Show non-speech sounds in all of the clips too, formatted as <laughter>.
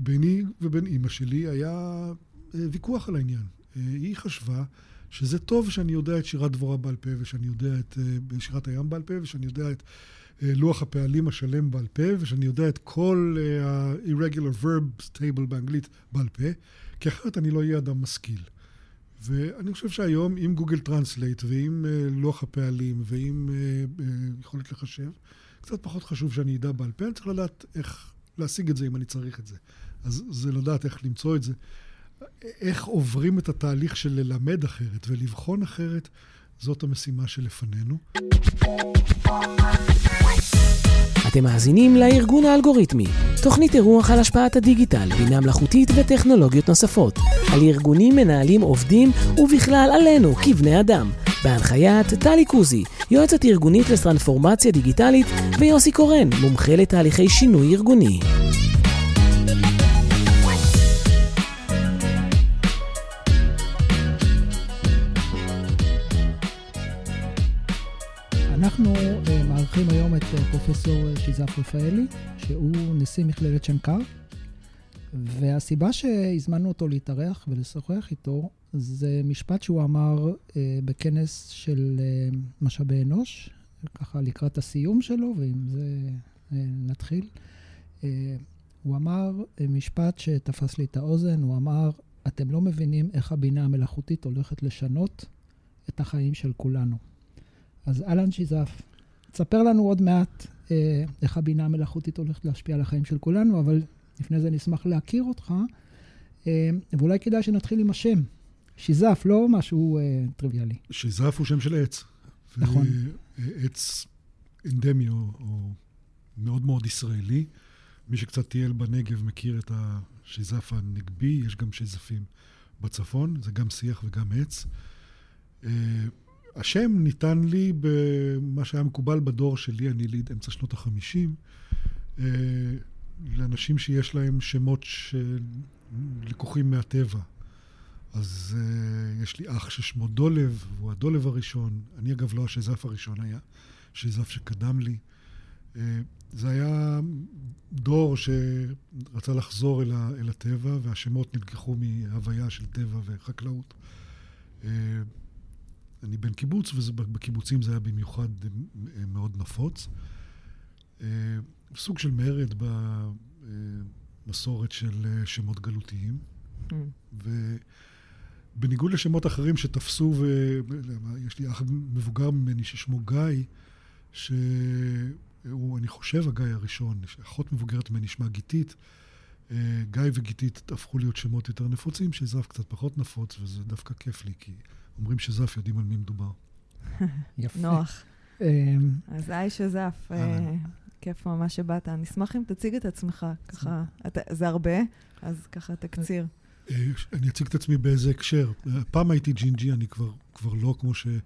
ביני ובין אימא שלי היה אה, ויכוח על העניין. אה, היא חשבה שזה טוב שאני יודע את שירת דבורה בעל פה, ושאני יודע את אה, שירת הים בעל פה, ושאני יודע את לוח הפעלים השלם בעל פה, ושאני יודע את כל ה-irregular verbs table באנגלית בעל פה, כי אחרת אני לא אהיה אדם משכיל. ואני חושב שהיום, עם Google Translate, ועם לוח הפעלים, ועם יכולת לחשב, קצת פחות חשוב שאני אדע בעל פה, אני צריך לדעת איך להשיג את זה אם אני צריך את זה. אז זה לדעת איך למצוא את זה. איך עוברים את התהליך של ללמד אחרת ולבחון אחרת, זאת המשימה שלפנינו. אתם מאזינים לארגון האלגוריתמי, תוכנית אירוח על השפעת הדיגיטל, בינה מלאכותית וטכנולוגיות נוספות, על ארגונים, מנהלים, עובדים, ובכלל עלינו, כבני אדם. בהנחיית טלי קוזי, יועצת ארגונית לטרנספורמציה דיגיטלית, ויוסי קורן, מומחה לתהליכי שינוי ארגוני. פרופסור אה, שיזף רפאלי, שהוא נשיא מכללת שנקר, והסיבה שהזמנו אותו להתארח ולשוחח איתו, זה משפט שהוא אמר uh, בכנס של uh, משאבי אנוש, ככה לקראת הסיום שלו, ועם זה uh, נתחיל. Uh, הוא אמר uh, משפט שתפס לי את האוזן, הוא אמר, אתם לא מבינים איך הבינה המלאכותית הולכת לשנות את החיים של כולנו. אז אהלן שיזף, תספר לנו עוד מעט אה, איך הבינה המלאכותית הולכת להשפיע על החיים של כולנו, אבל לפני זה נשמח להכיר אותך, אה, ואולי כדאי שנתחיל עם השם. שיזף, לא משהו אה, טריוויאלי. שיזף הוא שם של עץ. נכון. עץ אנדמי או, או מאוד מאוד ישראלי. מי שקצת טייל בנגב מכיר את השיזף הנגבי, יש גם שיזפים בצפון, זה גם שיח וגם עץ. אה, השם ניתן לי במה שהיה מקובל בדור שלי, אני יליד אמצע שנות החמישים, אה, לאנשים שיש להם שמות שלקוחים מהטבע. אז uh, יש לי אח ששמו דולב, והוא הדולב הראשון. אני אגב לא השזף הראשון היה, שזף שקדם לי. Uh, זה היה דור שרצה לחזור אל, ה, אל הטבע, והשמות נלקחו מהוויה של טבע וחקלאות. אני בן קיבוץ, ובקיבוצים זה היה במיוחד אה, מאוד נפוץ. אה, סוג של מרד במסורת של אה, שמות גלותיים. Mm. ובניגוד לשמות אחרים שתפסו, ויש לי אח מבוגר ממני ששמו גיא, שהוא, אני חושב, הגיא הראשון, אחות מבוגרת ממני שמה גיתית. גיא וגיתית הפכו להיות שמות יותר נפוצים, שזף קצת פחות נפוץ, וזה דווקא כיף לי, כי אומרים שזף יודעים על מי מדובר. <laughs> יפה. נוח. אמ, אז היי שזף, אה, כיף ממש שבאת. אני אשמח אם תציג את עצמך, ככה, זה הרבה, אז ככה תקציר. אה, אני אציג את עצמי באיזה הקשר. פעם הייתי ג'ינג'י, אני כבר לא כמו שאתם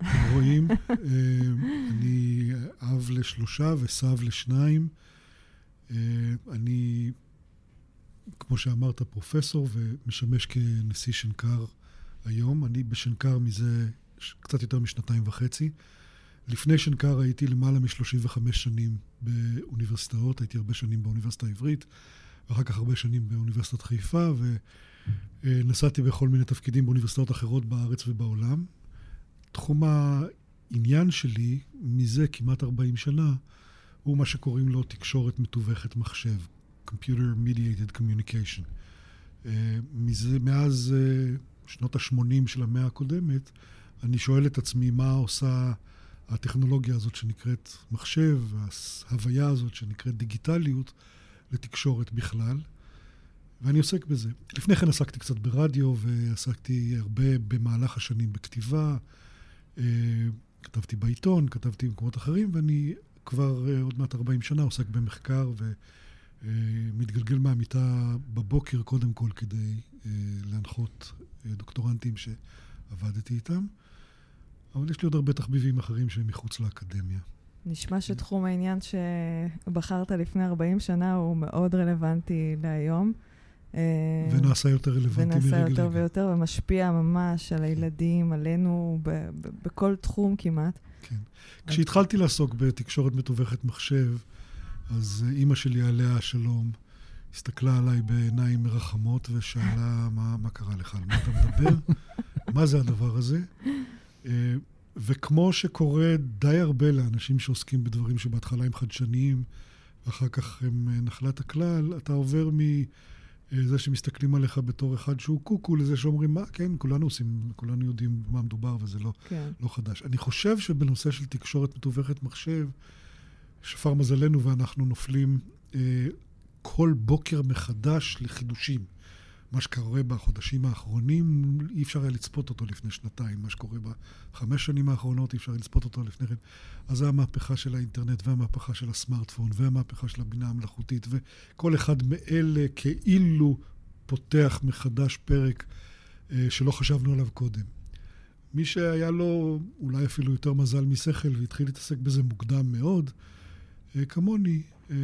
<laughs> רואים. אה, אני אב לשלושה וסב לשניים. אני, כמו שאמרת, פרופסור ומשמש כנשיא שנקר היום. אני בשנקר מזה קצת יותר משנתיים וחצי. לפני שנקר הייתי למעלה מ-35 שנים באוניברסיטאות, הייתי הרבה שנים באוניברסיטה העברית, ואחר כך הרבה שנים באוניברסיטת חיפה, ונסעתי בכל מיני תפקידים באוניברסיטאות אחרות בארץ ובעולם. תחום העניין שלי מזה כמעט 40 שנה הוא מה שקוראים לו תקשורת מתווכת מחשב, Computer Mediated Communication. אה, מזה, מאז אה, שנות ה-80 של המאה הקודמת, אני שואל את עצמי מה עושה הטכנולוגיה הזאת שנקראת מחשב, ההוויה הזאת שנקראת דיגיטליות, לתקשורת בכלל, ואני עוסק בזה. לפני כן עסקתי קצת ברדיו, ועסקתי הרבה במהלך השנים בכתיבה, אה, כתבתי בעיתון, כתבתי במקומות אחרים, ואני כבר אה, עוד מעט 40 שנה עוסק במחקר ומתגלגל מהמיטה בבוקר קודם כל כדי אה, להנחות דוקטורנטים שעבדתי איתם, אבל יש לי עוד הרבה תחביבים אחרים שהם מחוץ לאקדמיה. נשמע שתחום העניין שבחרת לפני 40 שנה הוא מאוד רלוונטי להיום. אה, ונעשה יותר רלוונטי מרגע לרגע. ונעשה יותר ויותר, ומשפיע ממש על הילדים, עלינו, ב- ב- בכל תחום כמעט. כן. כשהתחלתי לעסוק בתקשורת מתווכת מחשב, אז אימא שלי, עליה השלום, הסתכלה עליי בעיניים מרחמות ושאלה, מה, מה קרה לך? על מה אתה מדבר? <laughs> מה זה הדבר הזה? אה, וכמו שקורה די הרבה לאנשים שעוסקים בדברים שבהתחלה הם חדשניים, ואחר כך הם אה, נחלת הכלל, אתה עובר מזה שמסתכלים עליך בתור אחד שהוא קוקו, לזה שאומרים, מה, כן, כולנו עושים, כולנו יודעים במה מדובר וזה לא, כן. לא חדש. אני חושב שבנושא של תקשורת מתווכת מחשב, שפר מזלנו ואנחנו נופלים אה, כל בוקר מחדש לחידושים. מה שקורה בחודשים האחרונים, אי אפשר היה לצפות אותו לפני שנתיים. מה שקורה בחמש שנים האחרונות, אי אפשר היה לצפות אותו לפני כן. אז זה המהפכה של האינטרנט, והמהפכה של הסמארטפון, והמהפכה של הבינה המלאכותית, וכל אחד מאלה כאילו פותח מחדש פרק אה, שלא חשבנו עליו קודם. מי שהיה לו אולי אפילו יותר מזל משכל והתחיל להתעסק בזה מוקדם מאוד, כמוני, אה,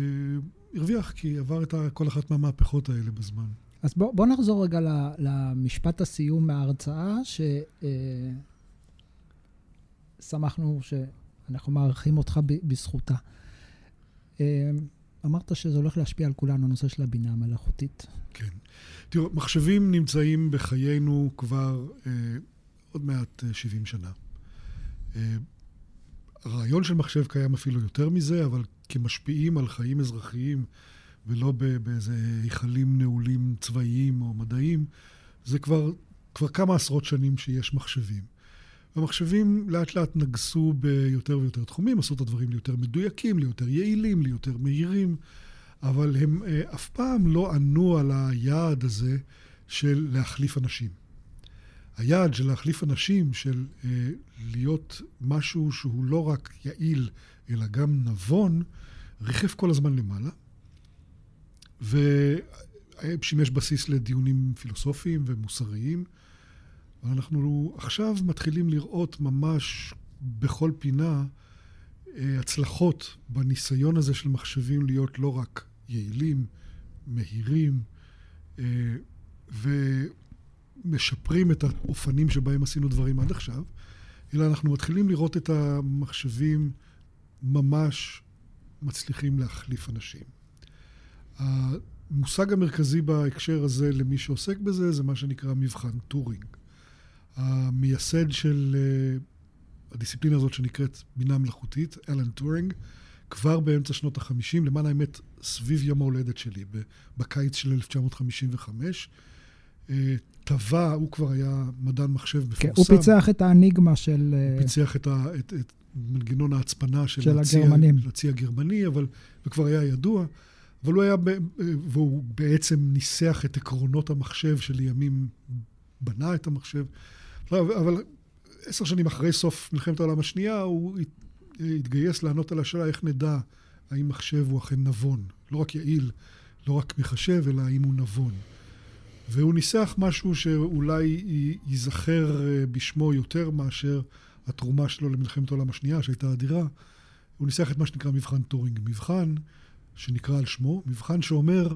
הרוויח כי עבר את כל אחת מהמהפכות האלה בזמן. אז בוא, בוא נחזור רגע למשפט הסיום מההרצאה, ששמחנו אה, שאנחנו מארחים אותך בזכותה. אה, אמרת שזה הולך להשפיע על כולנו, הנושא של הבינה המלאכותית. כן. תראו, מחשבים נמצאים בחיינו כבר אה, עוד מעט אה, 70 שנה. אה, הרעיון של מחשב קיים אפילו יותר מזה, אבל כמשפיעים על חיים אזרחיים ולא באיזה היכלים נעולים צבאיים או מדעיים, זה כבר, כבר כמה עשרות שנים שיש מחשבים. המחשבים לאט לאט נגסו ביותר ויותר תחומים, עשו את הדברים ליותר מדויקים, ליותר יעילים, ליותר מהירים, אבל הם אה, אף פעם לא ענו על היעד הזה של להחליף אנשים. היעד של להחליף אנשים, של אה, להיות משהו שהוא לא רק יעיל, אלא גם נבון, ריחף כל הזמן למעלה. ושימש בסיס לדיונים פילוסופיים ומוסריים. ואנחנו עכשיו מתחילים לראות ממש בכל פינה אה, הצלחות בניסיון הזה של מחשבים להיות לא רק יעילים, מהירים, אה, ומשפרים את האופנים שבהם עשינו דברים עד עכשיו, אלא אנחנו מתחילים לראות את המחשבים ממש מצליחים להחליף אנשים. המושג המרכזי בהקשר הזה למי שעוסק בזה, זה מה שנקרא מבחן טורינג. המייסד של אה, הדיסציפלינה הזאת שנקראת בינה מלאכותית, אלן טורינג, כבר באמצע שנות ה-50, למען האמת, סביב יום ההולדת שלי, בקיץ של 1955, אה, טבע, הוא כבר היה מדען מחשב מפורסם. כן, הוא פיצח את האניגמה של... הוא פיצח את, ה, את, את מנגנון ההצפנה של, של הצי, הגרמנים. הצי הגרמני, אבל, וכבר היה ידוע. אבל הוא היה, והוא בעצם ניסח את עקרונות המחשב שלימים בנה את המחשב. לא, אבל עשר שנים אחרי סוף מלחמת העולם השנייה, הוא התגייס לענות על השאלה איך נדע האם מחשב הוא אכן נבון. לא רק יעיל, לא רק מחשב, אלא האם הוא נבון. והוא ניסח משהו שאולי ייזכר אה, בשמו יותר מאשר התרומה שלו למלחמת העולם השנייה, שהייתה אדירה. הוא ניסח את מה שנקרא מבחן טורינג. מבחן שנקרא על שמו, מבחן שאומר,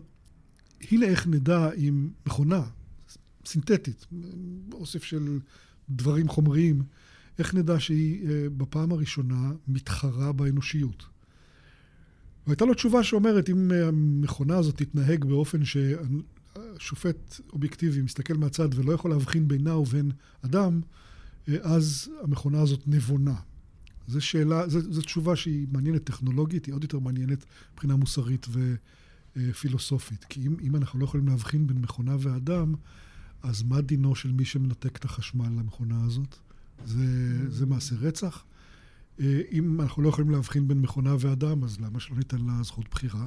הנה איך נדע אם מכונה סינתטית, אוסף של דברים חומריים, איך נדע שהיא אה, בפעם הראשונה מתחרה באנושיות. והייתה לו תשובה שאומרת, אם המכונה הזאת תתנהג באופן ששופט אובייקטיבי מסתכל מהצד ולא יכול להבחין בינה ובין אדם, אה, אז המכונה הזאת נבונה. זו שאלה, זו תשובה שהיא מעניינת טכנולוגית, היא עוד יותר מעניינת מבחינה מוסרית ופילוסופית. כי אם, אם אנחנו לא יכולים להבחין בין מכונה ואדם, אז מה דינו של מי שמנתק את החשמל למכונה הזאת? זה, זה מעשה רצח. אה, אם אנחנו לא יכולים להבחין בין מכונה ואדם, אז למה שלא ניתן לה זכות בחירה?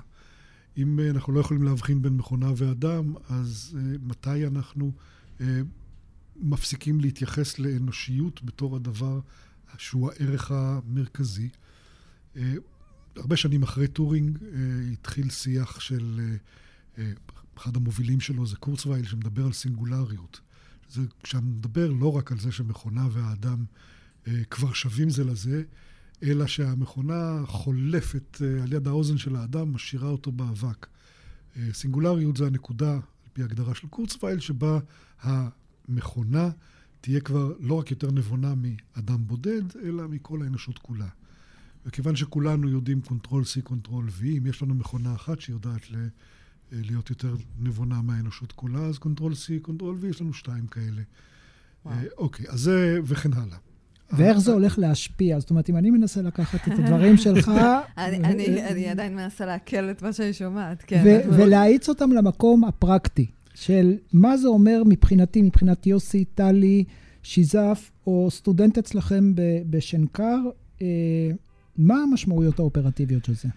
אם אנחנו לא יכולים להבחין בין מכונה ואדם, אז uh, מתי אנחנו uh, מפסיקים להתייחס לאנושיות בתור הדבר שהוא הערך המרכזי. אה, הרבה שנים אחרי טורינג אה, התחיל שיח של, אה, אחד המובילים שלו זה קורצווייל, שמדבר על סינגולריות. זה כשאני מדבר לא רק על זה שמכונה והאדם כבר שווים זה לזה, אלא שהמכונה חולפת על יד האוזן של האדם, משאירה אותו באבק. סינגולריות זה הנקודה, על פי הגדרה של קורצווייל, שבה המכונה תהיה כבר לא רק יותר נבונה מאדם בודד, אלא מכל האנושות כולה. וכיוון שכולנו יודעים Control C, Control V, אם יש לנו מכונה אחת שיודעת להיות יותר נבונה מהאנושות כולה, אז Control C, Control V, יש לנו שתיים כאלה. וואו. אוקיי, אז זה וכן הלאה. ואיך זה הולך להשפיע? זאת אומרת, אם אני מנסה לקחת את הדברים שלך... <laughs> אני עדיין מנסה לעכל את מה שאני שומעת, כן. ולהאיץ אותם למקום הפרקטי, של מה זה אומר מבחינתי, מבחינת יוסי, טלי, שיזף, או סטודנט אצלכם בשנקר, אה, מה המשמעויות האופרטיביות של זה?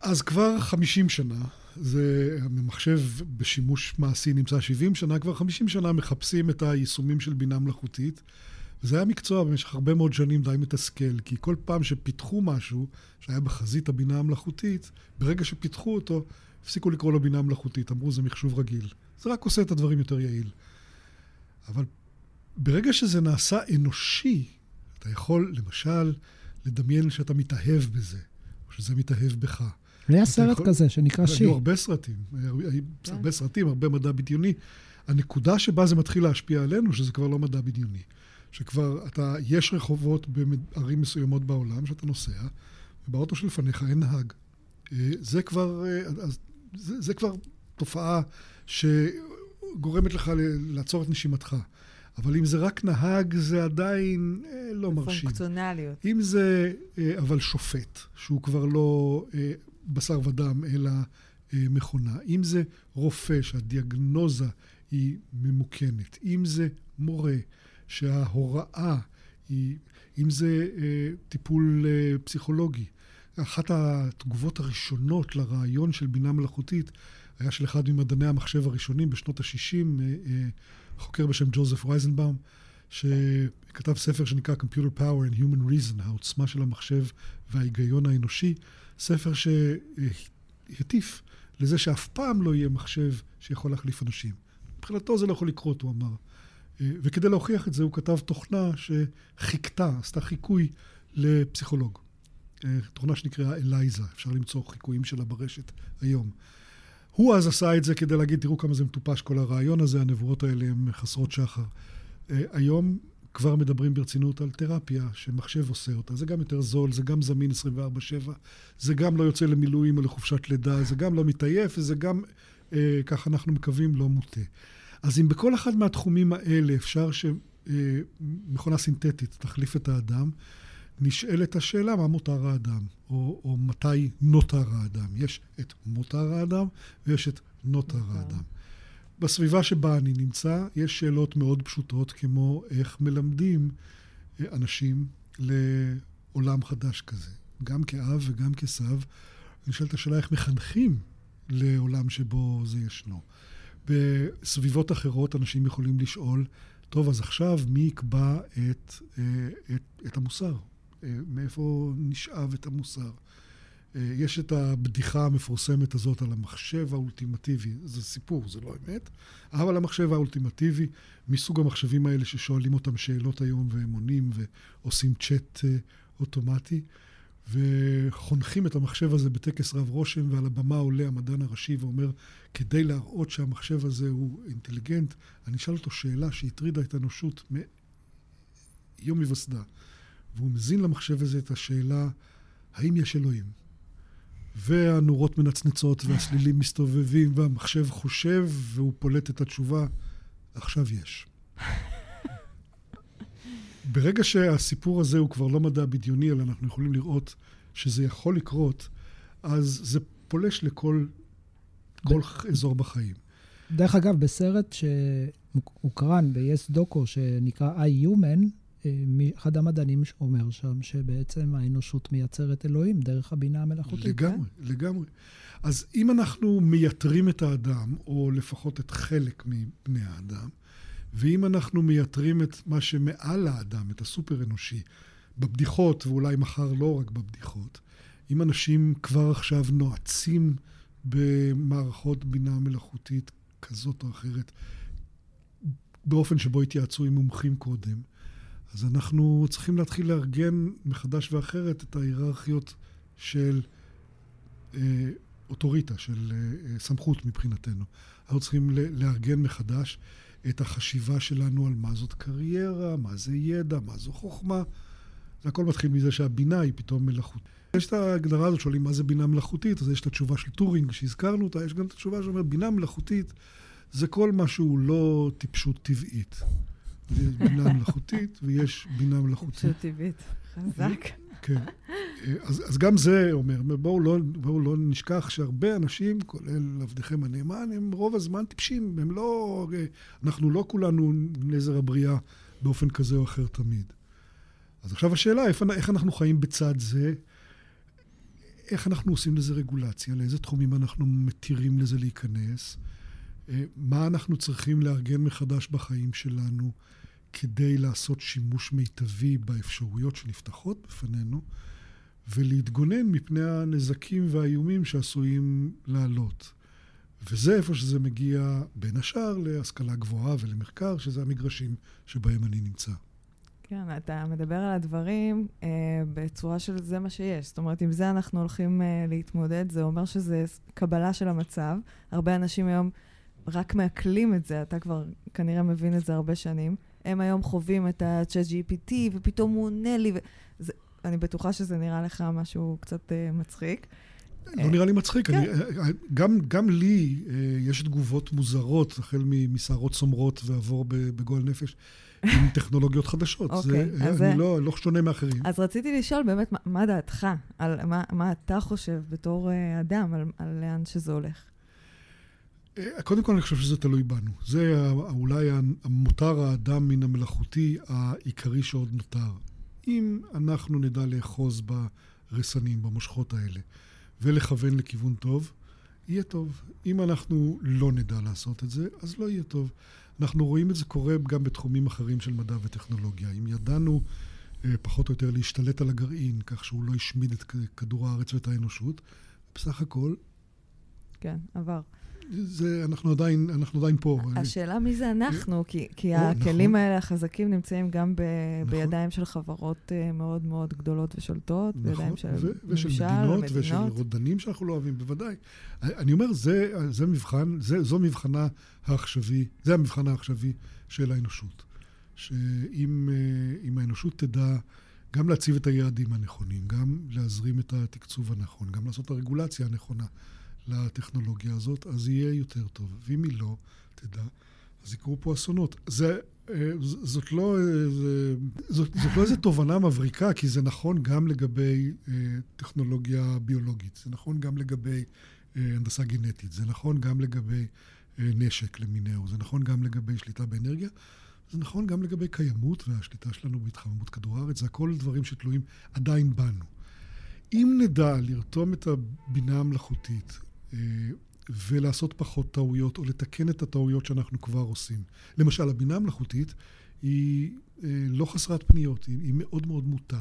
אז כבר 50 שנה, זה המחשב בשימוש מעשי נמצא 70 שנה, כבר 50 שנה מחפשים את היישומים של בינה מלאכותית. וזה היה מקצוע במשך הרבה מאוד שנים די מתסכל, כי כל פעם שפיתחו משהו שהיה בחזית הבינה המלאכותית, ברגע שפיתחו אותו, הפסיקו לקרוא לו בינה מלאכותית, אמרו זה מחשוב רגיל. זה רק עושה את הדברים יותר יעיל. אבל ברגע שזה נעשה אנושי, אתה יכול, למשל, לדמיין שאתה מתאהב בזה, או שזה מתאהב בך. היה סרט יכול... כזה שנקרא שי. היו הרבה סרטים, כן. הרבה סרטים, הרבה מדע בדיוני. הנקודה שבה זה מתחיל להשפיע עלינו, שזה כבר לא מדע בדיוני. שכבר אתה, יש רחובות בערים מסוימות בעולם שאתה נוסע, ובאוטו שלפניך אין נהג. אה, זה כבר, אה, זה, זה כבר תופעה שגורמת לך לעצור את נשימתך. אבל אם זה רק נהג, זה עדיין אה, לא מרשים. פונקציונליות. אם זה אבל שופט, שהוא כבר לא בשר ודם, אלא מכונה. אם זה רופא שהדיאגנוזה היא ממוכנת. אם זה מורה. שההוראה היא, אם זה אה, טיפול אה, פסיכולוגי. אחת התגובות הראשונות לרעיון של בינה מלאכותית היה של אחד ממדעני המחשב הראשונים בשנות ה-60, אה, אה, חוקר בשם ג'וזף רייזנבאום, שכתב ספר שנקרא Computer Power and Human Reason, העוצמה של המחשב וההיגיון האנושי, ספר שהטיף לזה שאף פעם לא יהיה מחשב שיכול להחליף אנשים. מבחינתו זה לא יכול לקרות, הוא אמר. אה, וכדי להוכיח את זה הוא כתב תוכנה שחיכתה, עשתה חיקוי לפסיכולוג. אה, תוכנה שנקראה אלייזה, אפשר למצוא חיקויים שלה ברשת היום. הוא אז עשה את זה כדי להגיד, תראו כמה זה מטופש כל הרעיון הזה, הנבואות האלה הן חסרות שחר. אה, היום כבר מדברים ברצינות על תרפיה שמחשב עושה אותה. זה גם יותר זול, זה גם זמין 24/7, זה גם לא יוצא למילואים או לחופשת לידה, זה גם לא מתעייף, וזה גם, כך אנחנו מקווים, לא מוטה. אז אם בכל אחד מהתחומים האלה אפשר שמכונה סינתטית תחליף את האדם, נשאלת השאלה מה מותר האדם, או, או מתי נותר האדם. יש את מותר האדם ויש את נותר. האדם. בסביבה שבה אני נמצא, יש שאלות מאוד פשוטות, כמו איך מלמדים אה, אנשים לעולם חדש כזה. גם כאב וגם כסב, נשאלת השאלה איך מחנכים לעולם שבו זה ישנו. בסביבות אחרות אנשים יכולים לשאול, טוב, אז עכשיו מי יקבע את, אה, את, את המוסר? אה, מאיפה נשאב את המוסר? אה, יש את הבדיחה המפורסמת הזאת על המחשב האולטימטיבי. זה סיפור, זה לא אמת, אבל המחשב האולטימטיבי, מסוג המחשבים האלה ששואלים אותם שאלות היום והם עונים ועושים צ'אט אוטומטי. וחונכים את המחשב הזה בטקס רב רושם, ועל הבמה עולה המדען הראשי ואומר, כדי להראות שהמחשב הזה הוא אינטליגנט, אני אשאל אותו שאלה שהטרידה את האנושות מיום היווסדה. והוא מזין למחשב הזה את השאלה, האם יש אלוהים? והנורות מנצנצות והסלילים מסתובבים והמחשב חושב והוא פולט את התשובה, עכשיו יש. ברגע שהסיפור הזה הוא כבר לא מדע בדיוני, אלא אנחנו יכולים לראות שזה יכול לקרות, אז זה פולש לכל כל אזור בחיים. דרך אגב, בסרט שהוקרן ב-yes דוקו, שנקרא I Human, אה, אחד המדענים אומר שם שבעצם האנושות מייצרת אלוהים דרך הבינה המלאכותית. לגמרי, כן? לגמרי. אז אם אנחנו מייתרים את האדם, או לפחות את חלק מבני האדם, ואם אנחנו מייתרים את מה שמעל האדם, את הסופר-אנושי, בבדיחות, ואולי מחר לא רק בבדיחות, אם אנשים כבר עכשיו נועצים במערכות בינה מלאכותית כזאת או אחרת, באופן שבו התייעצו עם מומחים קודם, אז אנחנו צריכים להתחיל לארגן מחדש ואחרת את ההיררכיות של אה, אוטוריטה, של אה, סמכות מבחינתנו. אנחנו צריכים לארגן מחדש את החשיבה שלנו על מה זאת קריירה, מה זה ידע, מה זו חוכמה. זה הכל מתחיל מזה שהבינה היא פתאום מלאכותית. יש את ההגדרה הזאת, שואלים מה זה בינה מלאכותית, אז יש את התשובה של טורינג שהזכרנו אותה, יש גם את התשובה שאומרת, בינה מלאכותית זה כל מה שהוא לא טיפשות טבעית. יש בינה מלאכותית ויש בינה מלאכותית. טיפשות טבעית, חזק. כן. אז, אז גם זה אומר, בואו לא, בואו לא נשכח שהרבה אנשים, כולל עבדיכם הנאמן, הם רוב הזמן טיפשים. הם לא, אנחנו לא כולנו נזר הבריאה באופן כזה או אחר תמיד. אז עכשיו השאלה, איך, איך אנחנו חיים בצד זה? איך אנחנו עושים לזה רגולציה? לאיזה תחומים אנחנו מתירים לזה להיכנס? אה, מה אנחנו צריכים לארגן מחדש בחיים שלנו כדי לעשות שימוש מיטבי באפשרויות שנפתחות בפנינו, ולהתגונן מפני הנזקים והאיומים שעשויים לעלות. וזה איפה שזה מגיע, בין השאר, להשכלה גבוהה ולמחקר, שזה המגרשים שבהם אני נמצא. כן, אתה מדבר על הדברים אה, בצורה של זה מה שיש. זאת אומרת, עם זה אנחנו הולכים אה, להתמודד, זה אומר שזה קבלה של המצב. הרבה אנשים היום רק מעכלים את זה, אתה כבר כנראה מבין את זה הרבה שנים. הם היום חווים את ה-chat GPT, ופתאום הוא עונה לי, וזה, אני בטוחה שזה נראה לך משהו קצת uh, מצחיק. לא נראה לי מצחיק. כן. אני, אה, גם, גם לי יש תגובות מוזרות, החל משערות צומרות ועבור בגועל נפש, עם <laughs> טכנולוגיות חדשות. אוקיי, זה, אז... אני לא, לא שונה מאחרים. אז רציתי לשאול באמת, מה, מה דעתך? על מה, מה אתה חושב בתור אדם על, על לאן שזה הולך? קודם כל, אני חושב שזה תלוי בנו. זה אולי המותר האדם מן המלאכותי העיקרי שעוד נותר. אם אנחנו נדע לאחוז ברסנים, במושכות האלה, ולכוון לכיוון טוב, יהיה טוב. אם אנחנו לא נדע לעשות את זה, אז לא יהיה טוב. אנחנו רואים את זה קורה גם בתחומים אחרים של מדע וטכנולוגיה. אם ידענו אה, פחות או יותר להשתלט על הגרעין, כך שהוא לא השמיד את כדור הארץ ואת האנושות, בסך הכל... כן, עבר. זה, אנחנו עדיין, אנחנו עדיין פה. השאלה מי זה אנחנו, כי, כי הכלים נכון. האלה החזקים נמצאים גם ב, נכון. בידיים של חברות uh, מאוד מאוד גדולות ושולטות, נכון. בידיים של ו- ושל ממשל, מדינות, מדינות. ושל רודנים שאנחנו לא אוהבים, בוודאי. אני אומר, זה, זה מבחן, זה, זו מבחנה העכשווי, זה המבחן העכשווי של האנושות. שאם uh, האנושות תדע גם להציב את היעדים הנכונים, גם להזרים את התקצוב הנכון, גם לעשות את הרגולציה הנכונה. לטכנולוגיה הזאת, אז יהיה יותר טוב. ואם היא לא, תדע, אז יקרו פה אסונות. זה, אה, זאת לא, אה, זאת, זאת לא איזו תובנה מבריקה, כי זה נכון גם לגבי אה, טכנולוגיה ביולוגית, זה נכון גם לגבי הנדסה גנטית, זה נכון גם לגבי נשק למיניהו, זה נכון גם לגבי שליטה באנרגיה, זה נכון גם לגבי קיימות והשליטה שלנו בהתחממות כדור הארץ, זה הכל דברים שתלויים עדיין בנו. אם נדע לרתום את הבינה המלאכותית ולעשות פחות טעויות, או לתקן את הטעויות שאנחנו כבר עושים. למשל, הבינה המלאכותית היא אה, לא חסרת פניות, היא, מאוד מאוד מוטה.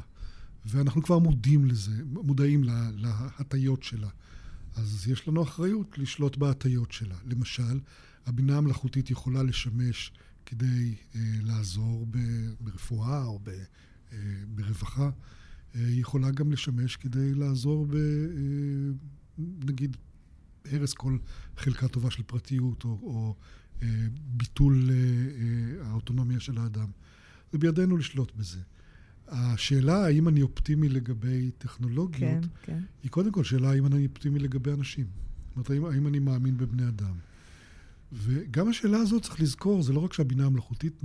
ואנחנו כבר מודים לזה, מודעים לה, להטיות שלה. אז יש לנו אחריות לשלוט בהטיות שלה. למשל, הבינה המלאכותית יכולה לשמש כדי אה, לעזור ב, ברפואה או ב, אה, ברווחה. אה, היא יכולה גם לשמש כדי לעזור ב... אה, נגיד הרס כל חלקה טובה של פרטיות, או, או אה, ביטול אה, אה, האוטונומיה של האדם. זה בידינו לשלוט בזה. השאלה האם אני אופטימי לגבי טכנולוגיות, כן, כן. היא קודם כל שאלה האם אני אופטימי לגבי אנשים. זאת אומרת, האם, האם אני מאמין בבני אדם. וגם השאלה הזאת, צריך לזכור, זה לא רק שהבינה המלאכותית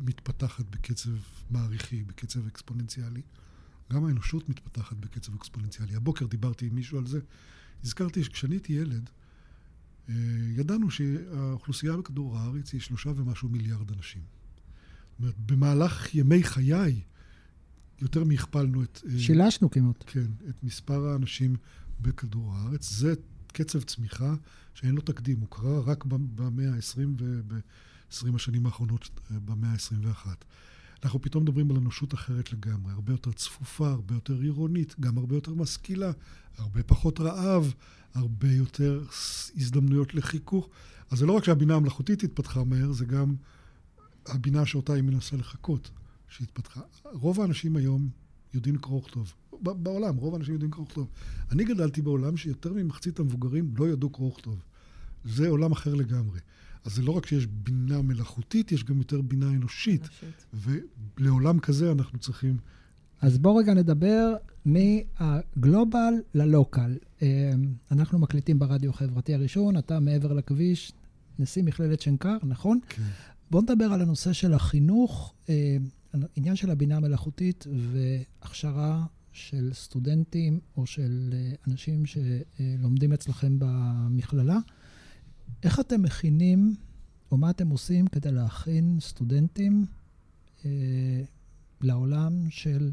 מתפתחת בקצב מעריכי, בקצב אקספוננציאלי, גם האנושות מתפתחת בקצב אקספוננציאלי. הבוקר דיברתי עם מישהו על זה, הזכרתי שכשאני הייתי ילד, אה, ידענו שהאוכלוסייה בכדור הארץ היא שלושה ומשהו מיליארד אנשים. זאת אומרת, במהלך ימי חיי, יותר מהכפלנו את... אה, שילשנו כמעט. כן, את מספר האנשים בכדור הארץ. זה קצב צמיחה שאין לו תקדים, הוא קרה רק במאה ה-20 וב-20 השנים האחרונות אה, במאה ה-21. אנחנו פתאום מדברים על אנושות אחרת לגמרי, הרבה יותר צפופה, הרבה יותר עירונית, גם הרבה יותר משכילה, הרבה פחות רעב, הרבה יותר הזדמנויות לחיכוך. אז זה לא רק שהבינה המלאכותית התפתחה מהר, זה גם הבינה שאותה היא מנסה לחכות, שהתפתחה. רוב האנשים היום יודעים לקרוא וכתוב. בעולם, רוב האנשים יודעים לקרוא וכתוב. אני גדלתי בעולם שיותר ממחצית המבוגרים לא ידעו קרוא וכתוב. זה עולם אחר לגמרי. אז זה לא רק שיש בינה מלאכותית, יש גם יותר בינה אנושית. אנושית. ולעולם כזה אנחנו צריכים אז בואו רגע נדבר מהגלובל ללוקל. אה, אנחנו מקליטים ברדיו החברתי הראשון, אתה מעבר לכביש, נשיא מכללת שנקר, נכון? כן. בואו נדבר על הנושא של החינוך, אה, עניין של הבינה המלאכותית והכשרה של סטודנטים או של אה, אנשים שלומדים אצלכם במכללה. איך אתם מכינים, או מה אתם עושים כדי להכין סטודנטים אה, לעולם של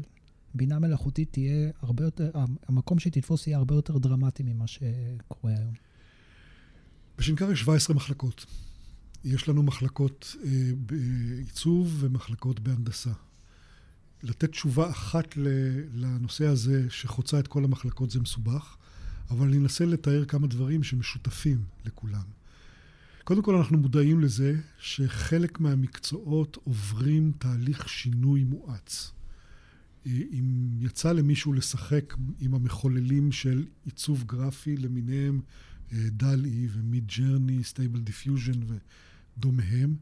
בינה מלאכותית תהיה הרבה יותר, המקום שהיא תתפוס יהיה הרבה יותר דרמטי ממה שקורה היום? בשנקר יש 17 מחלקות. יש לנו מחלקות אה, בעיצוב ומחלקות בהנדסה. לתת תשובה אחת לנושא הזה שחוצה את כל המחלקות זה מסובך, אבל אני אנסה לתאר כמה דברים שמשותפים לכולם. קודם כל, אנחנו מודעים לזה שחלק מהמקצועות עוברים תהליך שינוי מואץ. אם יצא למישהו לשחק עם המחוללים של עיצוב גרפי למיניהם, DALL-E ו Midjourney, Stable Diffusion ודומיהם,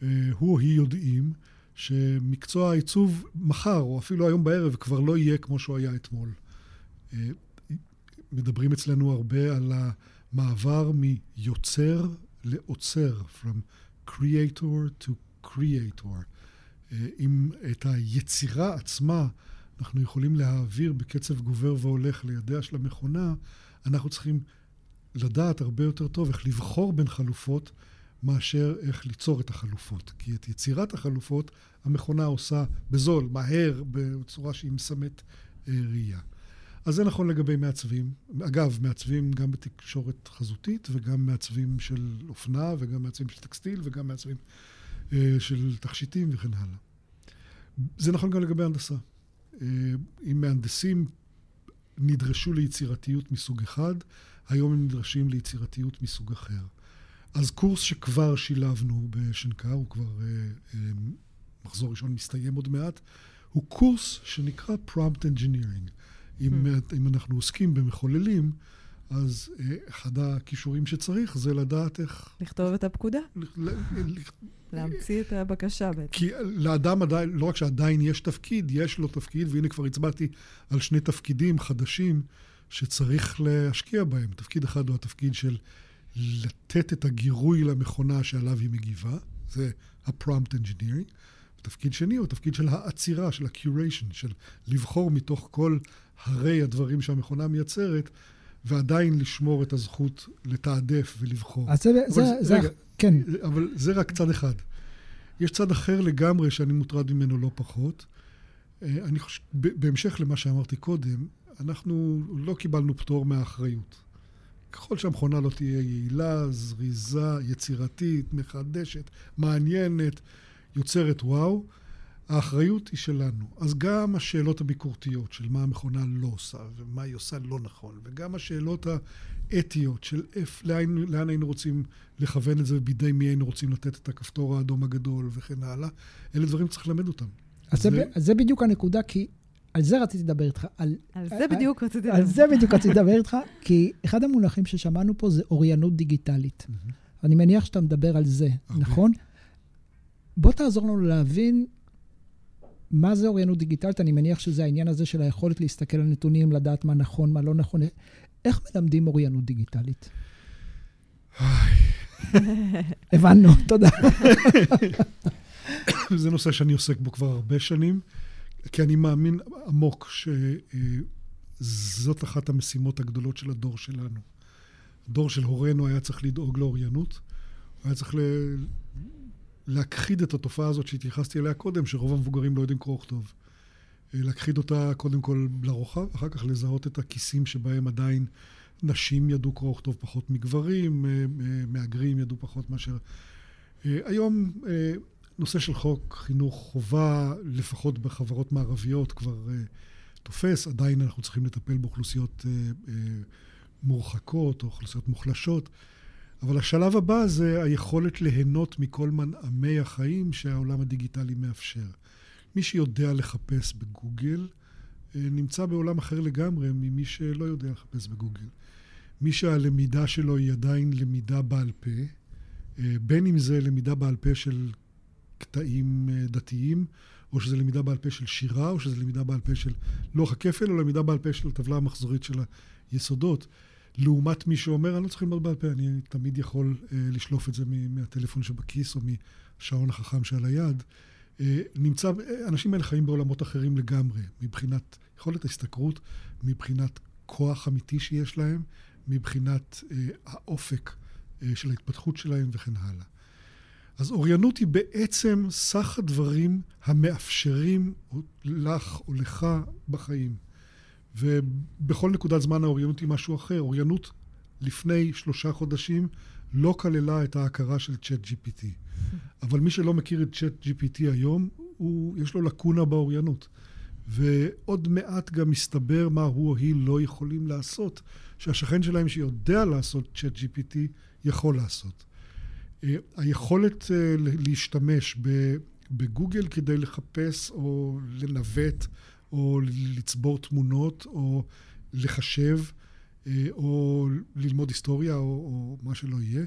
הוא או היא יודעים שמקצוע העיצוב מחר, או אפילו היום בערב, כבר לא יהיה כמו שהוא היה אתמול. מדברים אצלנו הרבה על המעבר מיוצר לאוצר, from creator to curator. אם את היצירה עצמה אנחנו יכולים להעביר בקצב גובר והולך לידיה של המכונה, אנחנו צריכים לדעת הרבה יותר טוב איך לבחור בין חלופות מאשר איך ליצור את החלופות. כי את יצירת החלופות המכונה עושה בזול, מהר, בצורה שהיא מסמת אה, ראייה. אז זה נכון לגבי מעצבים. אגב, מעצבים גם בתקשורת חזותית, וגם מעצבים של אופנה, וגם מעצבים של טקסטיל, וגם מעצבים אה, של תכשיטים וכן הלאה. זה נכון גם לגבי הנדסה. אה, אם מהנדסים נדרשו ליצירתיות מסוג אחד, היום הם נדרשים ליצירתיות מסוג אחר. אז קורס שכבר שילבנו בשנקר, הוא כבר אה, אה, מחזור ראשון מסתיים עוד מעט, הוא קורס שנקרא Prompt Engineering. אם, hmm. אם אנחנו עוסקים במחוללים, אז אה, אחד הכישורים שצריך זה לדעת איך... לכתוב את הפקודה. להמציא את הבקשה בעצם. כי לאדם עדיין, לא רק שעדיין יש תפקיד, יש לו תפקיד, והנה כבר הצבעתי על שני תפקידים חדשים שצריך להשקיע בהם. תפקיד אחד הוא התפקיד של לתת את הגירוי למכונה שעליו היא מגיבה, זה ה-prompt engineering. תפקיד שני הוא תפקיד של העצירה, של ה-curation, של לבחור מתוך כל הרי הדברים שהמכונה מייצרת, ועדיין לשמור את הזכות לתעדף ולבחור. אז זה, זה, זה, רגע, כן. אבל זה רק צד אחד. יש צד אחר לגמרי שאני מוטרד ממנו לא פחות. אה, אני חושב, בהמשך למה שאמרתי קודם, אנחנו לא קיבלנו פטור מהאחריות. ככל שהמכונה לא תהיה יעילה, זריזה, יצירתית, מחדשת, מעניינת, יוצרת וואו, האחריות היא שלנו. אז גם השאלות הביקורתיות של מה המכונה לא עושה ומה היא עושה לא נכון, וגם השאלות האתיות של איפ, לאן, לאן היינו רוצים לכוון את זה ובידי מי היינו רוצים לתת את הכפתור האדום הגדול וכן הלאה, אלה דברים שצריך ללמד אותם. אז זה, זה, זה בדיוק הנקודה, כי על זה רציתי לדבר איתך. על, על זה בדיוק רציתי לדבר. על זה בדיוק רציתי לדבר איתך, כי אחד המונחים ששמענו פה זה אוריינות דיגיטלית. אני מניח שאתה מדבר על זה, נכון? בוא תעזור לנו להבין מה זה אוריינות דיגיטלית? אני מניח שזה העניין הזה של היכולת להסתכל על נתונים, לדעת מה נכון, מה לא נכון. איך מלמדים אוריינות דיגיטלית? <laughs> הבנו, תודה. <laughs> זה נושא שאני עוסק בו כבר הרבה שנים, כי אני מאמין עמוק שזאת אחת המשימות הגדולות של הדור שלנו. הדור של הורינו היה צריך לדאוג לאוריינות, הוא היה צריך להכחיד את התופעה הזאת שהתייחסתי אליה קודם, שרוב המבוגרים לא יודעים קרוא וכתוב. אה, להכחיד אותה קודם כל לרוחב, אחר כך לזהות את הכיסים שבהם עדיין נשים ידעו קרוא וכתוב פחות מגברים, אה, אה, מהגרים ידעו פחות מאשר... היום נושא של חוק חינוך חובה, לפחות בחברות מערביות, כבר תופס. עדיין אנחנו צריכים לטפל באוכלוסיות מורחקות או אוכלוסיות מוחלשות. אבל השלב הבא זה היכולת ליהנות מכל מנעמי החיים שהעולם הדיגיטלי מאפשר. מי שיודע לחפש בגוגל, אה, נמצא בעולם אחר לגמרי ממי שלא יודע לחפש בגוגל. מי שהלמידה שלו היא עדיין למידה בעל פה, אה, בין אם זה למידה בעל פה של קטעים אה, דתיים, או שזה למידה בעל פה של שירה, או שזה למידה בעל פה של לוח הכפל, או למידה בעל פה של הטבלה המחזורית של היסודות. לעומת מי שאומר, אני לא צריך ללמוד בעל פה, אני תמיד יכול אה, לשלוף את זה מהטלפון שבכיס או מהשעון החכם שעל היד. אה, נמצא, האנשים האלה חיים בעולמות אחרים לגמרי, מבחינת יכולת ההסתכרות, מבחינת כוח אמיתי שיש להם, מבחינת אה, האופק אה, של ההתפתחות שלהם וכן הלאה. אז אוריינות היא בעצם סך הדברים המאפשרים לך או לך בחיים. ובכל נקודת זמן האוריינות היא משהו אחר. אוריינות לפני שלושה חודשים לא כללה את ההכרה של צ'אט GPT. אבל מי שלא מכיר את צ'אט GPT היום, הוא, יש לו לקונה באוריינות. ועוד מעט גם מסתבר מה הוא או היא לא יכולים לעשות, שהשכן שלהם שיודע לעשות צ'אט GPT יכול לעשות. אה, היכולת אה, להשתמש בגוגל כדי לחפש או לנווט או לצבור תמונות או לחשב אה, או ללמוד היסטוריה או, או מה שלא יהיה,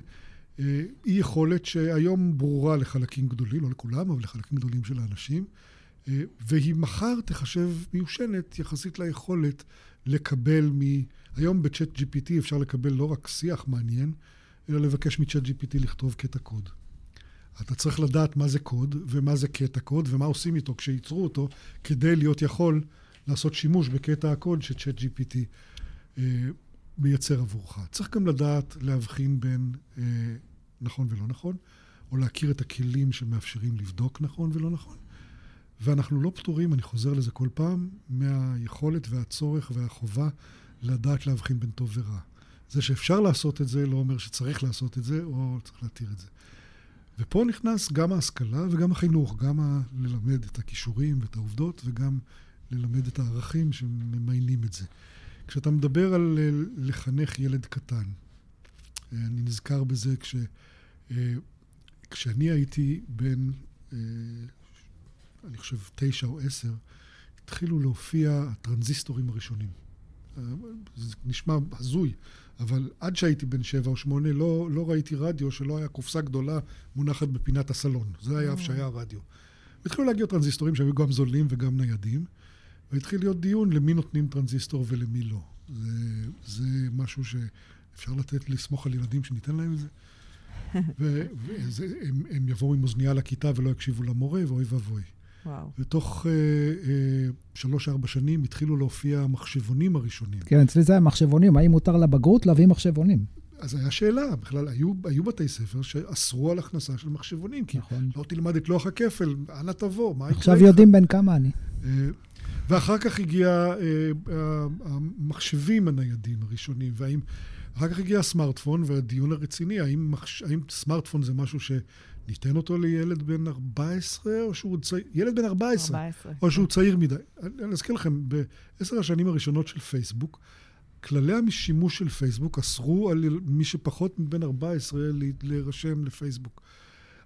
היא יכולת שהיום ברורה לחלקים גדולים, לא לכולם, אבל לחלקים גדולים של האנשים, והיא מחר תחשב מיושנת יחסית ליכולת לקבל מ... היום בצ'אט GPT אפשר לקבל לא רק שיח מעניין, אלא לבקש מצ'אט GPT לכתוב קטע קוד. אתה צריך לדעת מה זה קוד, ומה זה קטע קוד, ומה עושים איתו כשייצרו אותו, כדי להיות יכול לעשות שימוש בקטע הקוד שצ'אט GPT אה, מייצר עבורך. צריך גם לדעת להבחין בין אה, נכון ולא נכון, או להכיר את הכלים שמאפשרים לבדוק נכון ולא נכון. ואנחנו לא פטורים, אני חוזר לזה כל פעם, מהיכולת והצורך והחובה לדעת להבחין בין טוב ורע. זה שאפשר לעשות את זה לא אומר שצריך לעשות את זה, או צריך להתיר את זה. ופה נכנס גם ההשכלה וגם החינוך, גם ללמד את הכישורים ואת העובדות, וגם ללמד את הערכים שממיינים את זה. כשאתה מדבר על אה, לחנך ילד קטן, אה, אני נזכר בזה כש, אה, כשאני הייתי בן, אני חושב, תשע או עשר, התחילו להופיע הטרנזיסטורים הראשונים. זה נשמע הזוי, אבל עד שהייתי בן שבע או שמונה לא, לא ראיתי רדיו שלא היה קופסה גדולה מונחת בפינת הסלון. זה היה איפה אה. שהיה רדיו. התחילו להגיע טרנזיסטורים שהיו גם זולים וגם ניידים, והתחיל להיות דיון למי נותנים טרנזיסטור ולמי לא. זה, זה משהו שאפשר לתת, לסמוך על ילדים שניתן להם את זה. <laughs> והם יבואו עם אוזנייה לכיתה ולא יקשיבו למורה, ואוי ואבוי. וואו. ותוך אה, אה, שלוש-ארבע שנים התחילו להופיע המחשבונים הראשונים. כן, אצלי זה היה מחשבונים. האם מותר לבגרות להביא מחשבונים? אז היה שאלה, בכלל, היו, היו בתי ספר שאסרו על הכנסה של מחשבונים, כי נכון. לא תלמד את לוח הכפל, אנה תבוא, מה יקרה עכשיו יודעים בין כמה אני. אה, ואחר כך הגיע אה, המחשבים הניידים הראשונים, והאם... אחר כך הגיע הסמארטפון והדיון הרציני, האם, מחש... האם סמארטפון זה משהו ש... ניתן אותו לילד בן 14, או שהוא צעיר, ילד בן 14, 14. או שהוא צעיר מדי. אני אזכיר לכם, בעשר השנים הראשונות של פייסבוק, כללי השימוש של פייסבוק אסרו על מי שפחות מבן 14 להירשם לפייסבוק.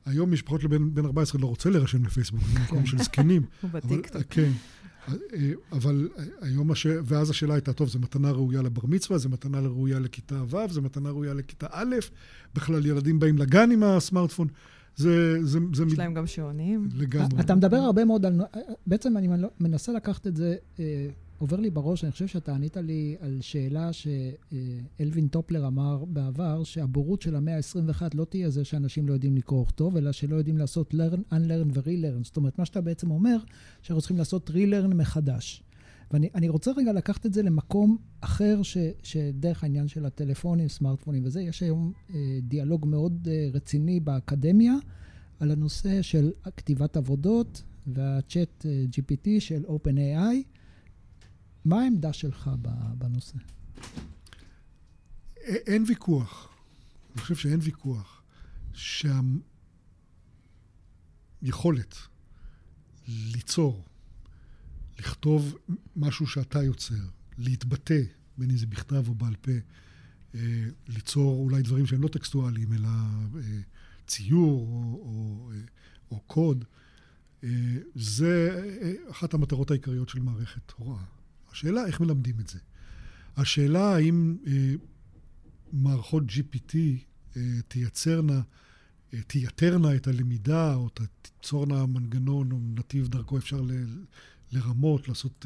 היום משפחות לבן בן 14 לא רוצה להירשם לפייסבוק, זה מקום של זקנים. <laughs> הוא בטיקטוק. כן. אבל היום, הש... ואז השאלה הייתה, טוב, זו מתנה ראויה לבר מצווה, זו מתנה ראויה לכיתה ו', זו מתנה ראויה לכיתה א', בכלל ילדים באים לגן עם הסמארטפון. זה... זה, זה יש להם גם שעונים. לגמרי. אתה מדבר הרבה מאוד על... בעצם אני מנסה לקחת את זה, אה, עובר לי בראש, אני חושב שאתה ענית לי על שאלה שאלווין טופלר אמר בעבר, שהבורות של המאה ה-21 לא תהיה זה שאנשים לא יודעים לקרוא וכתוב, אלא שלא יודעים לעשות learn, unlearn ו-relearn. זאת אומרת, מה שאתה בעצם אומר, שאנחנו צריכים לעשות relearn מחדש. ואני רוצה רגע לקחת את זה למקום אחר, ש, שדרך העניין של הטלפונים, סמארטפונים וזה, יש היום אה, דיאלוג מאוד אה, רציני באקדמיה על הנושא של כתיבת עבודות והצ'אט אה, GPT של OpenAI. מה העמדה שלך בנושא? אין ויכוח. אני חושב שאין ויכוח שהיכולת ליצור לכתוב משהו שאתה יוצר, להתבטא, בין אם זה בכתב או בעל פה, אה, ליצור אולי דברים שהם לא טקסטואליים, אלא אה, ציור או, או, אה, או קוד, זה אחת המטרות העיקריות של מערכת הוראה. השאלה איך מלמדים את זה. השאלה האם מערכות GPT תייצרנה תייתרנה את הלמידה, או תיצורנה מנגנון או נתיב דרכו אפשר ל, לרמות, לעשות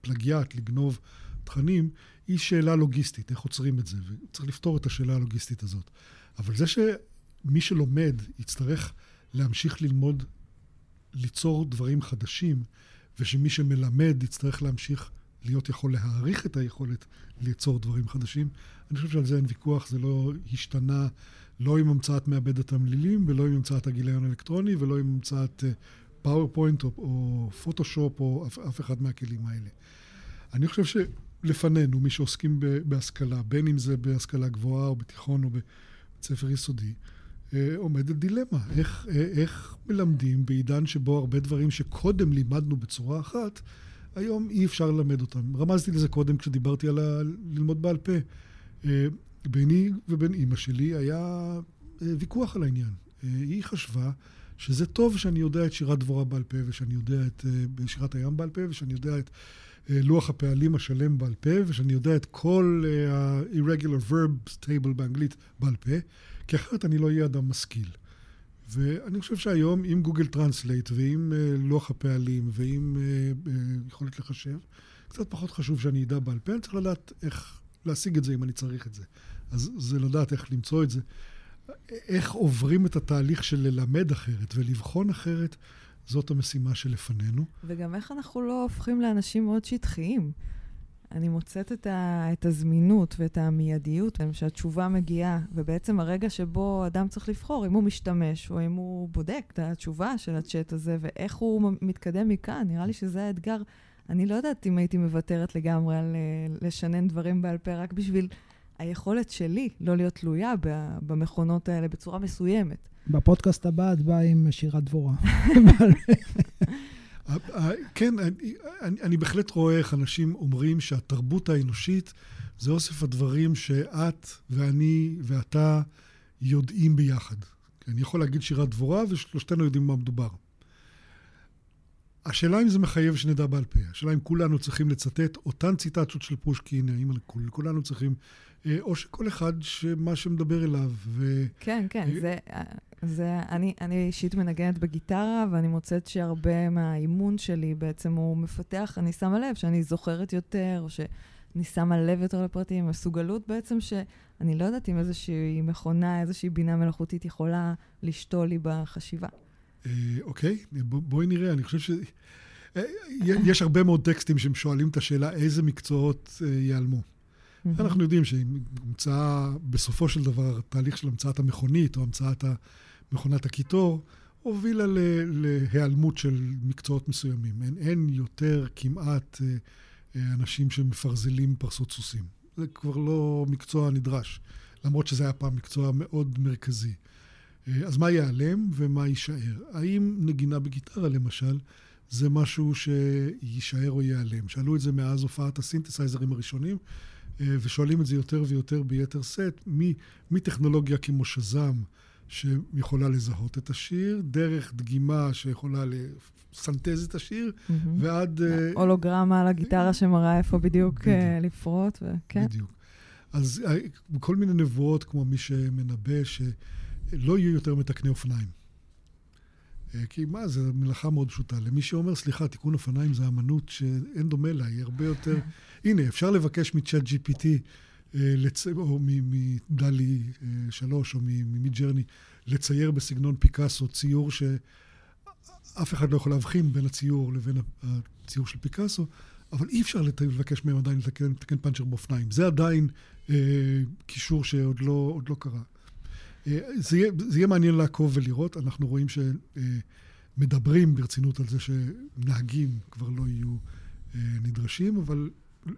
פלגיאט, לגנוב תכנים, היא שאלה לוגיסטית, איך עוצרים את זה, וצריך לפתור את השאלה הלוגיסטית הזאת. אבל זה שמי שלומד יצטרך להמשיך ללמוד ליצור דברים חדשים, ושמי שמלמד יצטרך להמשיך להיות יכול להעריך את היכולת ליצור דברים חדשים. אני חושב שעל זה אין ויכוח, זה לא השתנה לא עם המצאת מעבד התמלילים, ולא עם המצאת הגיליון האלקטרוני, ולא עם המצאת PowerPoint או, או פוטושופ או אף, אף אחד מהכלים האלה. אני חושב שלפנינו, מי שעוסקים בהשכלה, בין אם זה בהשכלה גבוהה או בתיכון או בבית ספר יסודי, אה, עומדת דילמה. איך, אה, איך מלמדים בעידן שבו הרבה דברים שקודם לימדנו בצורה אחת, היום אי אפשר ללמד אותם. רמזתי לזה קודם כשדיברתי על ה... ללמוד בעל פה. אה, ביני ובין אימא שלי היה ויכוח על העניין. היא חשבה שזה טוב שאני יודע את שירת דבורה בעל פה, ושאני יודע את שירת הים בעל פה, ושאני יודע את לוח הפעלים השלם בעל פה, ושאני יודע את כל ה-irregular verbs table באנגלית בעל פה. כי אחרת אני לא אהיה אדם משכיל. ואני חושב שהיום עם Google Translate ועם אה, לוח הפעלים ועם אה, אה, יכולת לחשב, קצת פחות חשוב שאני אדע בעל פה, אני צריך לדעת איך להשיג את זה אם אני צריך את זה. אז זה לדעת איך למצוא את זה. איך עוברים את התהליך של ללמד אחרת ולבחון אחרת, זאת המשימה שלפנינו. וגם איך אנחנו לא הופכים לאנשים מאוד שטחיים. אני מוצאת את, ה, את הזמינות ואת המיידיות, שהתשובה מגיעה, ובעצם הרגע שבו אדם צריך לבחור אם הוא משתמש או אם הוא בודק את התשובה של הצ'אט הזה ואיך הוא מתקדם מכאן, נראה לי שזה האתגר. אני לא יודעת אם הייתי מוותרת לגמרי על אה, לשנן דברים בעל פה רק בשביל היכולת שלי לא להיות תלויה במכונות האלה בצורה מסוימת. בפודקאסט הבא את באה עם שירת דבורה. <laughs> כן, אני, אני, אני בהחלט רואה איך אנשים אומרים שהתרבות האנושית זה אוסף הדברים שאת ואני ואתה יודעים ביחד. אני יכול להגיד שירת דבורה ושלושתנו יודעים מה מדובר. השאלה אם זה מחייב שנדע בעל פה. השאלה אם כולנו צריכים לצטט אותן ציטטות של פושקין, האם כולנו צריכים, אה, או שכל אחד, שמה שמדבר אליו. ו... כן, כן, אה, זה, זה, אני, אני אישית מנגנת בגיטרה, ואני מוצאת שהרבה מהאימון שלי בעצם הוא מפתח, אני שמה לב שאני זוכרת יותר, או שאני שמה לב יותר לפרטים, מסוגלות בעצם שאני לא יודעת אם איזושהי מכונה, איזושהי בינה מלאכותית יכולה לשתול לי בחשיבה. אה, אוקיי, בואי נראה, אני חושב ש... אה, יש הרבה מאוד טקסטים ששואלים את השאלה איזה מקצועות אה, ייעלמו. אנחנו יודעים שהמצאה, בסופו של דבר, התהליך של המצאת המכונית או המצאת מכונת הקיטור, הובילה להיעלמות של מקצועות מסוימים. אין, אין יותר כמעט אנשים שמפרזלים פרסות סוסים. זה כבר לא מקצוע נדרש, למרות שזה היה פעם מקצוע מאוד מרכזי. אז מה ייעלם ומה יישאר? האם נגינה בגיטרה, למשל, זה משהו שיישאר או ייעלם? שאלו את זה מאז הופעת הסינתסייזרים הראשונים, ושואלים את זה יותר ויותר ביתר שאת, מטכנולוגיה כמו שז"ם, שיכולה לזהות את השיר, דרך דגימה שיכולה לסנטז את השיר, mm-hmm. ועד... הולוגרמה על הגיטרה שמראה איפה בדיוק, בדיוק. לפרוט, וכן. בדיוק. אז כל מיני נבואות, כמו מי שמנבא, ש... לא יהיו יותר מתקני אופניים. אה, כי מה, זו מלאכה מאוד פשוטה. למי שאומר, סליחה, תיקון אופניים זה אמנות שאין דומה לה, היא הרבה יותר... <laughs> הנה, אפשר לבקש מצ'אט GPT, אה, לצ... או מדלי אה, שלוש, או ממידג'רני, לצייר בסגנון פיקאסו ציור שאף אחד לא יכול להבחין בין הציור לבין הציור של פיקאסו, אבל אי אפשר לבקש מהם עדיין לתקן, לתקן פאנצ'ר באופניים. זה עדיין אה, קישור שעוד לא, לא קרה. אה, זה יהיה, זה יהיה מעניין לעקוב ולראות. אנחנו רואים שמדברים ברצינות על זה שנהגים כבר לא יהיו אה, נדרשים, אבל,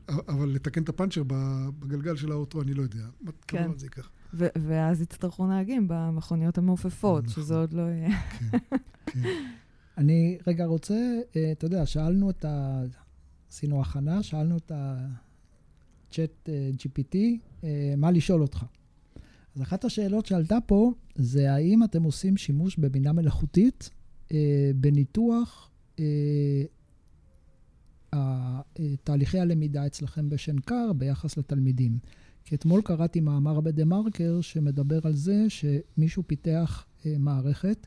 אבל לתקן את הפאנצ'ר בגלגל של האוטו, אני לא יודע. כן. כמה זה ייקח. ואז יצטרכו נהגים במכוניות המעופפות, נכון. שזה עוד לא יהיה. כן, כן. <laughs> אני רגע רוצה, אה, אתה יודע, שאלנו את ה... עשינו הכנה, שאלנו את ה-chat GPT, מה לשאול אותך. אז אחת השאלות שעלתה פה זה האם אתם עושים שימוש בבינה מלאכותית אה, בניתוח אה, אה, תהליכי הלמידה אצלכם בשנקר ביחס לתלמידים. כי אתמול קראתי מאמר בדה מרקר שמדבר על זה שמישהו פיתח מערכת,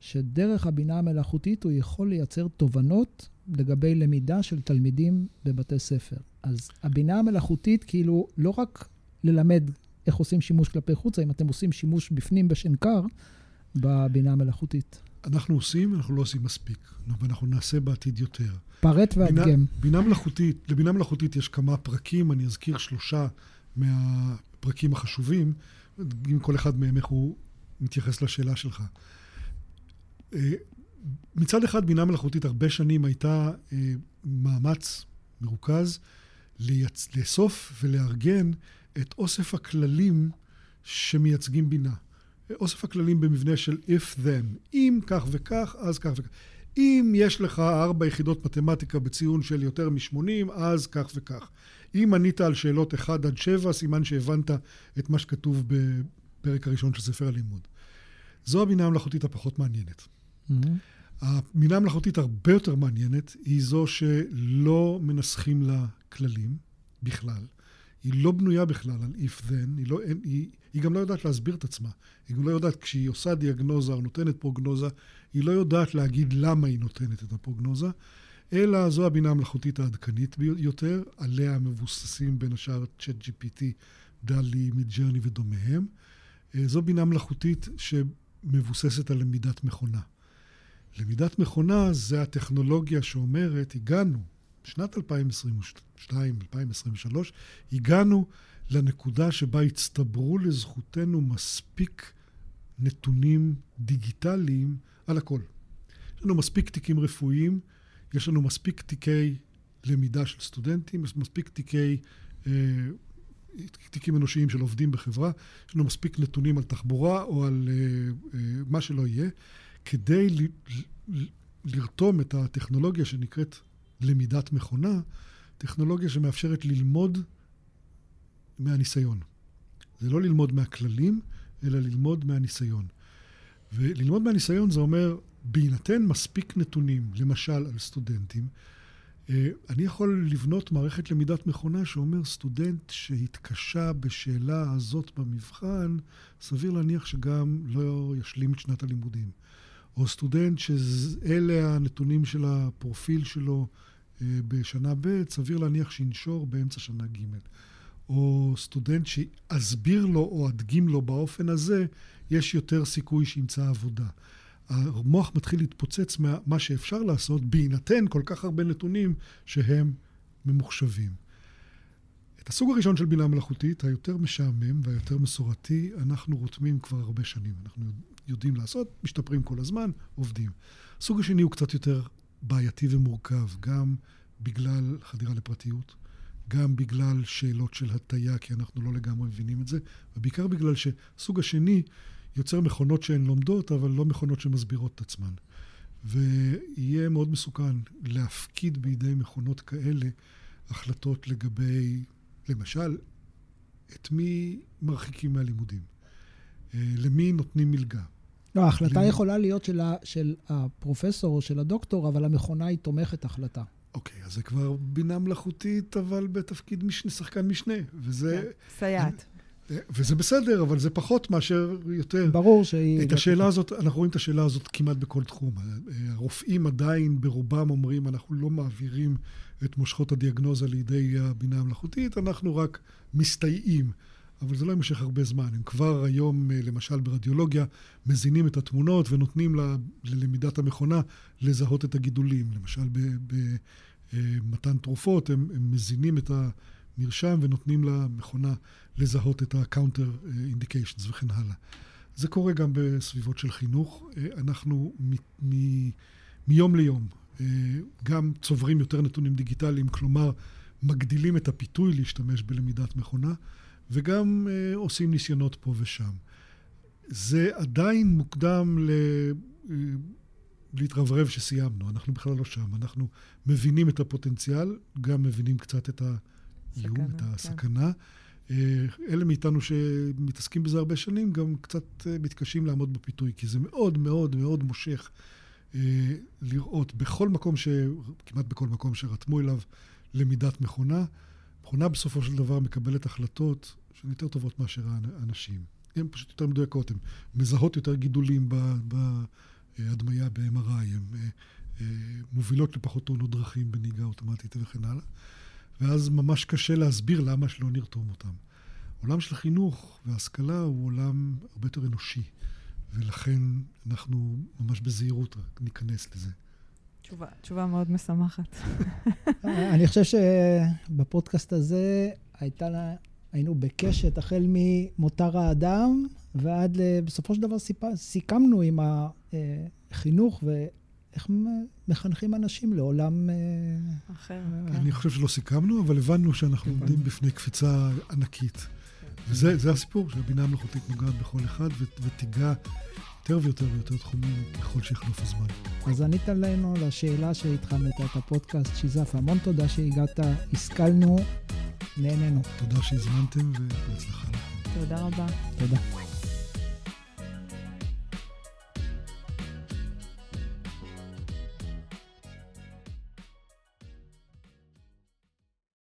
שדרך הבינה המלאכותית הוא יכול לייצר תובנות לגבי למידה של תלמידים בבתי ספר. אז הבינה המלאכותית, כאילו, לא רק ללמד איך עושים שימוש כלפי חוצה, אם אתם עושים שימוש בפנים בשנקר, בבינה המלאכותית. אנחנו עושים, אנחנו לא עושים מספיק, ואנחנו נעשה בעתיד יותר. פרט והדגם. בינה, בינה מלאכותית, לבינה מלאכותית יש כמה פרקים, אני אזכיר שלושה מהפרקים החשובים, אם כל אחד מהם איך הוא מתייחס לשאלה שלך. אה, מצד אחד, בינה מלאכותית הרבה שנים הייתה אה, מאמץ מרוכז. לאסוף ולארגן את אוסף הכללים שמייצגים בינה. אוסף הכללים במבנה של if-then. אם כך וכך, אז כך וכך. אם יש לך ארבע יחידות מתמטיקה בציון של יותר מ-80, אז כך וכך. אם ענית על שאלות 1 עד 7, סימן שהבנת את מה שכתוב בפרק הראשון של ספר הלימוד. זו הבינה המלאכותית הפחות מעניינת. Mm-hmm. הבינה המלאכותית הרבה יותר מעניינת היא זו שלא מנסחים לה כללים בכלל. היא לא בנויה בכלל על if-then, היא, לא, היא, היא גם לא יודעת להסביר את עצמה. היא גם לא יודעת, כשהיא עושה דיאגנוזה או נותנת פרוגנוזה, היא לא יודעת להגיד למה היא נותנת את הפרוגנוזה, אלא זו הבינה המלאכותית העדכנית יותר, עליה מבוססים בין השאר צ'אט GPT, דלי, מידג'רני ודומיהם. אה, זו בינה מלאכותית שמבוססת על למידת מכונה. למידת מכונה זה הטכנולוגיה שאומרת, הגענו, בשנת 2022, 2023, הגענו לנקודה שבה הצטברו לזכותנו מספיק נתונים דיגיטליים על הכל. יש לנו מספיק תיקים רפואיים, יש לנו מספיק תיקי למידה של סטודנטים, יש מספיק תיקי, אה, תיקים אנושיים של עובדים בחברה, יש לנו מספיק נתונים על תחבורה או על אה, אה, מה שלא יהיה, כדי ל, ל, לרתום את הטכנולוגיה שנקראת למידת מכונה, טכנולוגיה שמאפשרת ללמוד מהניסיון. זה לא ללמוד מהכללים, אלא ללמוד מהניסיון. וללמוד מהניסיון זה אומר, בהינתן מספיק נתונים, למשל על סטודנטים, אה, אני יכול לבנות מערכת למידת מכונה שאומר סטודנט שהתקשה בשאלה הזאת במבחן, סביר להניח שגם לא ישלים את שנת הלימודים. או סטודנט שאלה הנתונים של הפרופיל שלו אה, בשנה ב', סביר להניח שינשור באמצע שנה ג'. או סטודנט שאסביר לו או אדגים לו באופן הזה, יש יותר סיכוי שימצא עבודה. המוח מתחיל להתפוצץ ממה שאפשר לעשות, בהינתן כל כך הרבה נתונים שהם ממוחשבים. את הסוג הראשון של בינה מלאכותית, היותר משעמם והיותר מסורתי, אנחנו רותמים כבר הרבה שנים. אנחנו יודעים לעשות, משתפרים כל הזמן, עובדים. הסוג השני הוא קצת יותר בעייתי ומורכב, גם בגלל חדירה לפרטיות, גם בגלל שאלות של הטיה, כי אנחנו לא לגמרי מבינים את זה, ובעיקר בגלל שסוג השני יוצר מכונות שהן לומדות, אבל לא מכונות שמסבירות את עצמן. ויהיה מאוד מסוכן להפקיד בידי מכונות כאלה החלטות לגבי, למשל, את מי מרחיקים מהלימודים, אה, למי נותנים מלגה, לא, ההחלטה. יכולה להיות של, ה, של הפרופסור או של הדוקטור, אבל המכונה היא תומכת החלטה. אוקיי, אז זה כבר בינה מלאכותית, אבל בתפקיד משנה, שחקן משנה, וזה... כן, סייעת. וזה בסדר, אבל זה פחות מאשר יותר. ברור שהיא... את השאלה הזאת, אנחנו רואים את השאלה הזאת כמעט בכל תחום. הרופאים עדיין ברובם אומרים, אנחנו לא מעבירים את מושכות הדיאגנוזה לידי הבינה המלאכותית, אנחנו רק מסתייעים. אבל זה לא יימשך הרבה זמן. הם כבר היום, אה, למשל ברדיולוגיה, מזינים את התמונות ונותנים ל, ללמידת המכונה לזהות את הגידולים. למשל במתן אה, תרופות, הם, הם מזינים את המרשם ונותנים למכונה לזהות את ה-counter אה, indications וכן הלאה. זה קורה גם בסביבות של חינוך. אנחנו מ, מ, מיום ליום גם צוברים יותר נתונים דיגיטליים, כלומר, מגדילים את הפיתוי להשתמש בלמידת מכונה. וגם אה, עושים ניסיונות פה ושם. זה עדיין מוקדם ל... אה, להתרברב שסיימנו, אנחנו בכלל לא שם. אנחנו מבינים את הפוטנציאל, גם מבינים קצת את האיום, סכנה, את הסכנה. כן. אלה מאיתנו שמתעסקים בזה הרבה שנים, גם קצת אה, מתקשים לעמוד בפיתוי, כי זה מאוד מאוד מאוד מושך לראות בכל מקום, ש... כמעט בכל מקום שרתמו אליו למידת מכונה, מכונה בסופו של דבר מקבלת החלטות שהן יותר טובות מאשר האנשים. הן פשוט יותר מדויקות, הן מזהות יותר גידולים בהדמיה ב-MRI, הן מובילות לפחות תאונות דרכים בנהיגה אוטומטית וכן הלאה. ואז ממש קשה להסביר למה שלא נרתום אותם. עולם של חינוך והשכלה הוא עולם הרבה יותר אנושי, ולכן אנחנו ממש בזהירות רק ניכנס לזה. תשובה, תשובה מאוד משמחת. אני חושב שבפודקאסט הזה הייתה לה, היינו בקשת החל ממותר האדם ועד בסופו של דבר סיפ... סיכמנו עם החינוך ואיך מחנכים אנשים לעולם אחר. כן. אני חושב שלא סיכמנו, אבל הבנו שאנחנו כן. עומדים בפני קפיצה ענקית. וזה הסיפור, שהבינה המלאכותית נוגעת בכל אחד ותיגע יותר ויותר ויותר תחומים ככל שיחלוף הזמן. אז ענית עלינו לשאלה שהתחלנו את הפודקאסט, שיזף, המון תודה שהגעת, השכלנו, נהנינו. תודה שהזמנתם ובהצלחה לכם. תודה רבה. תודה.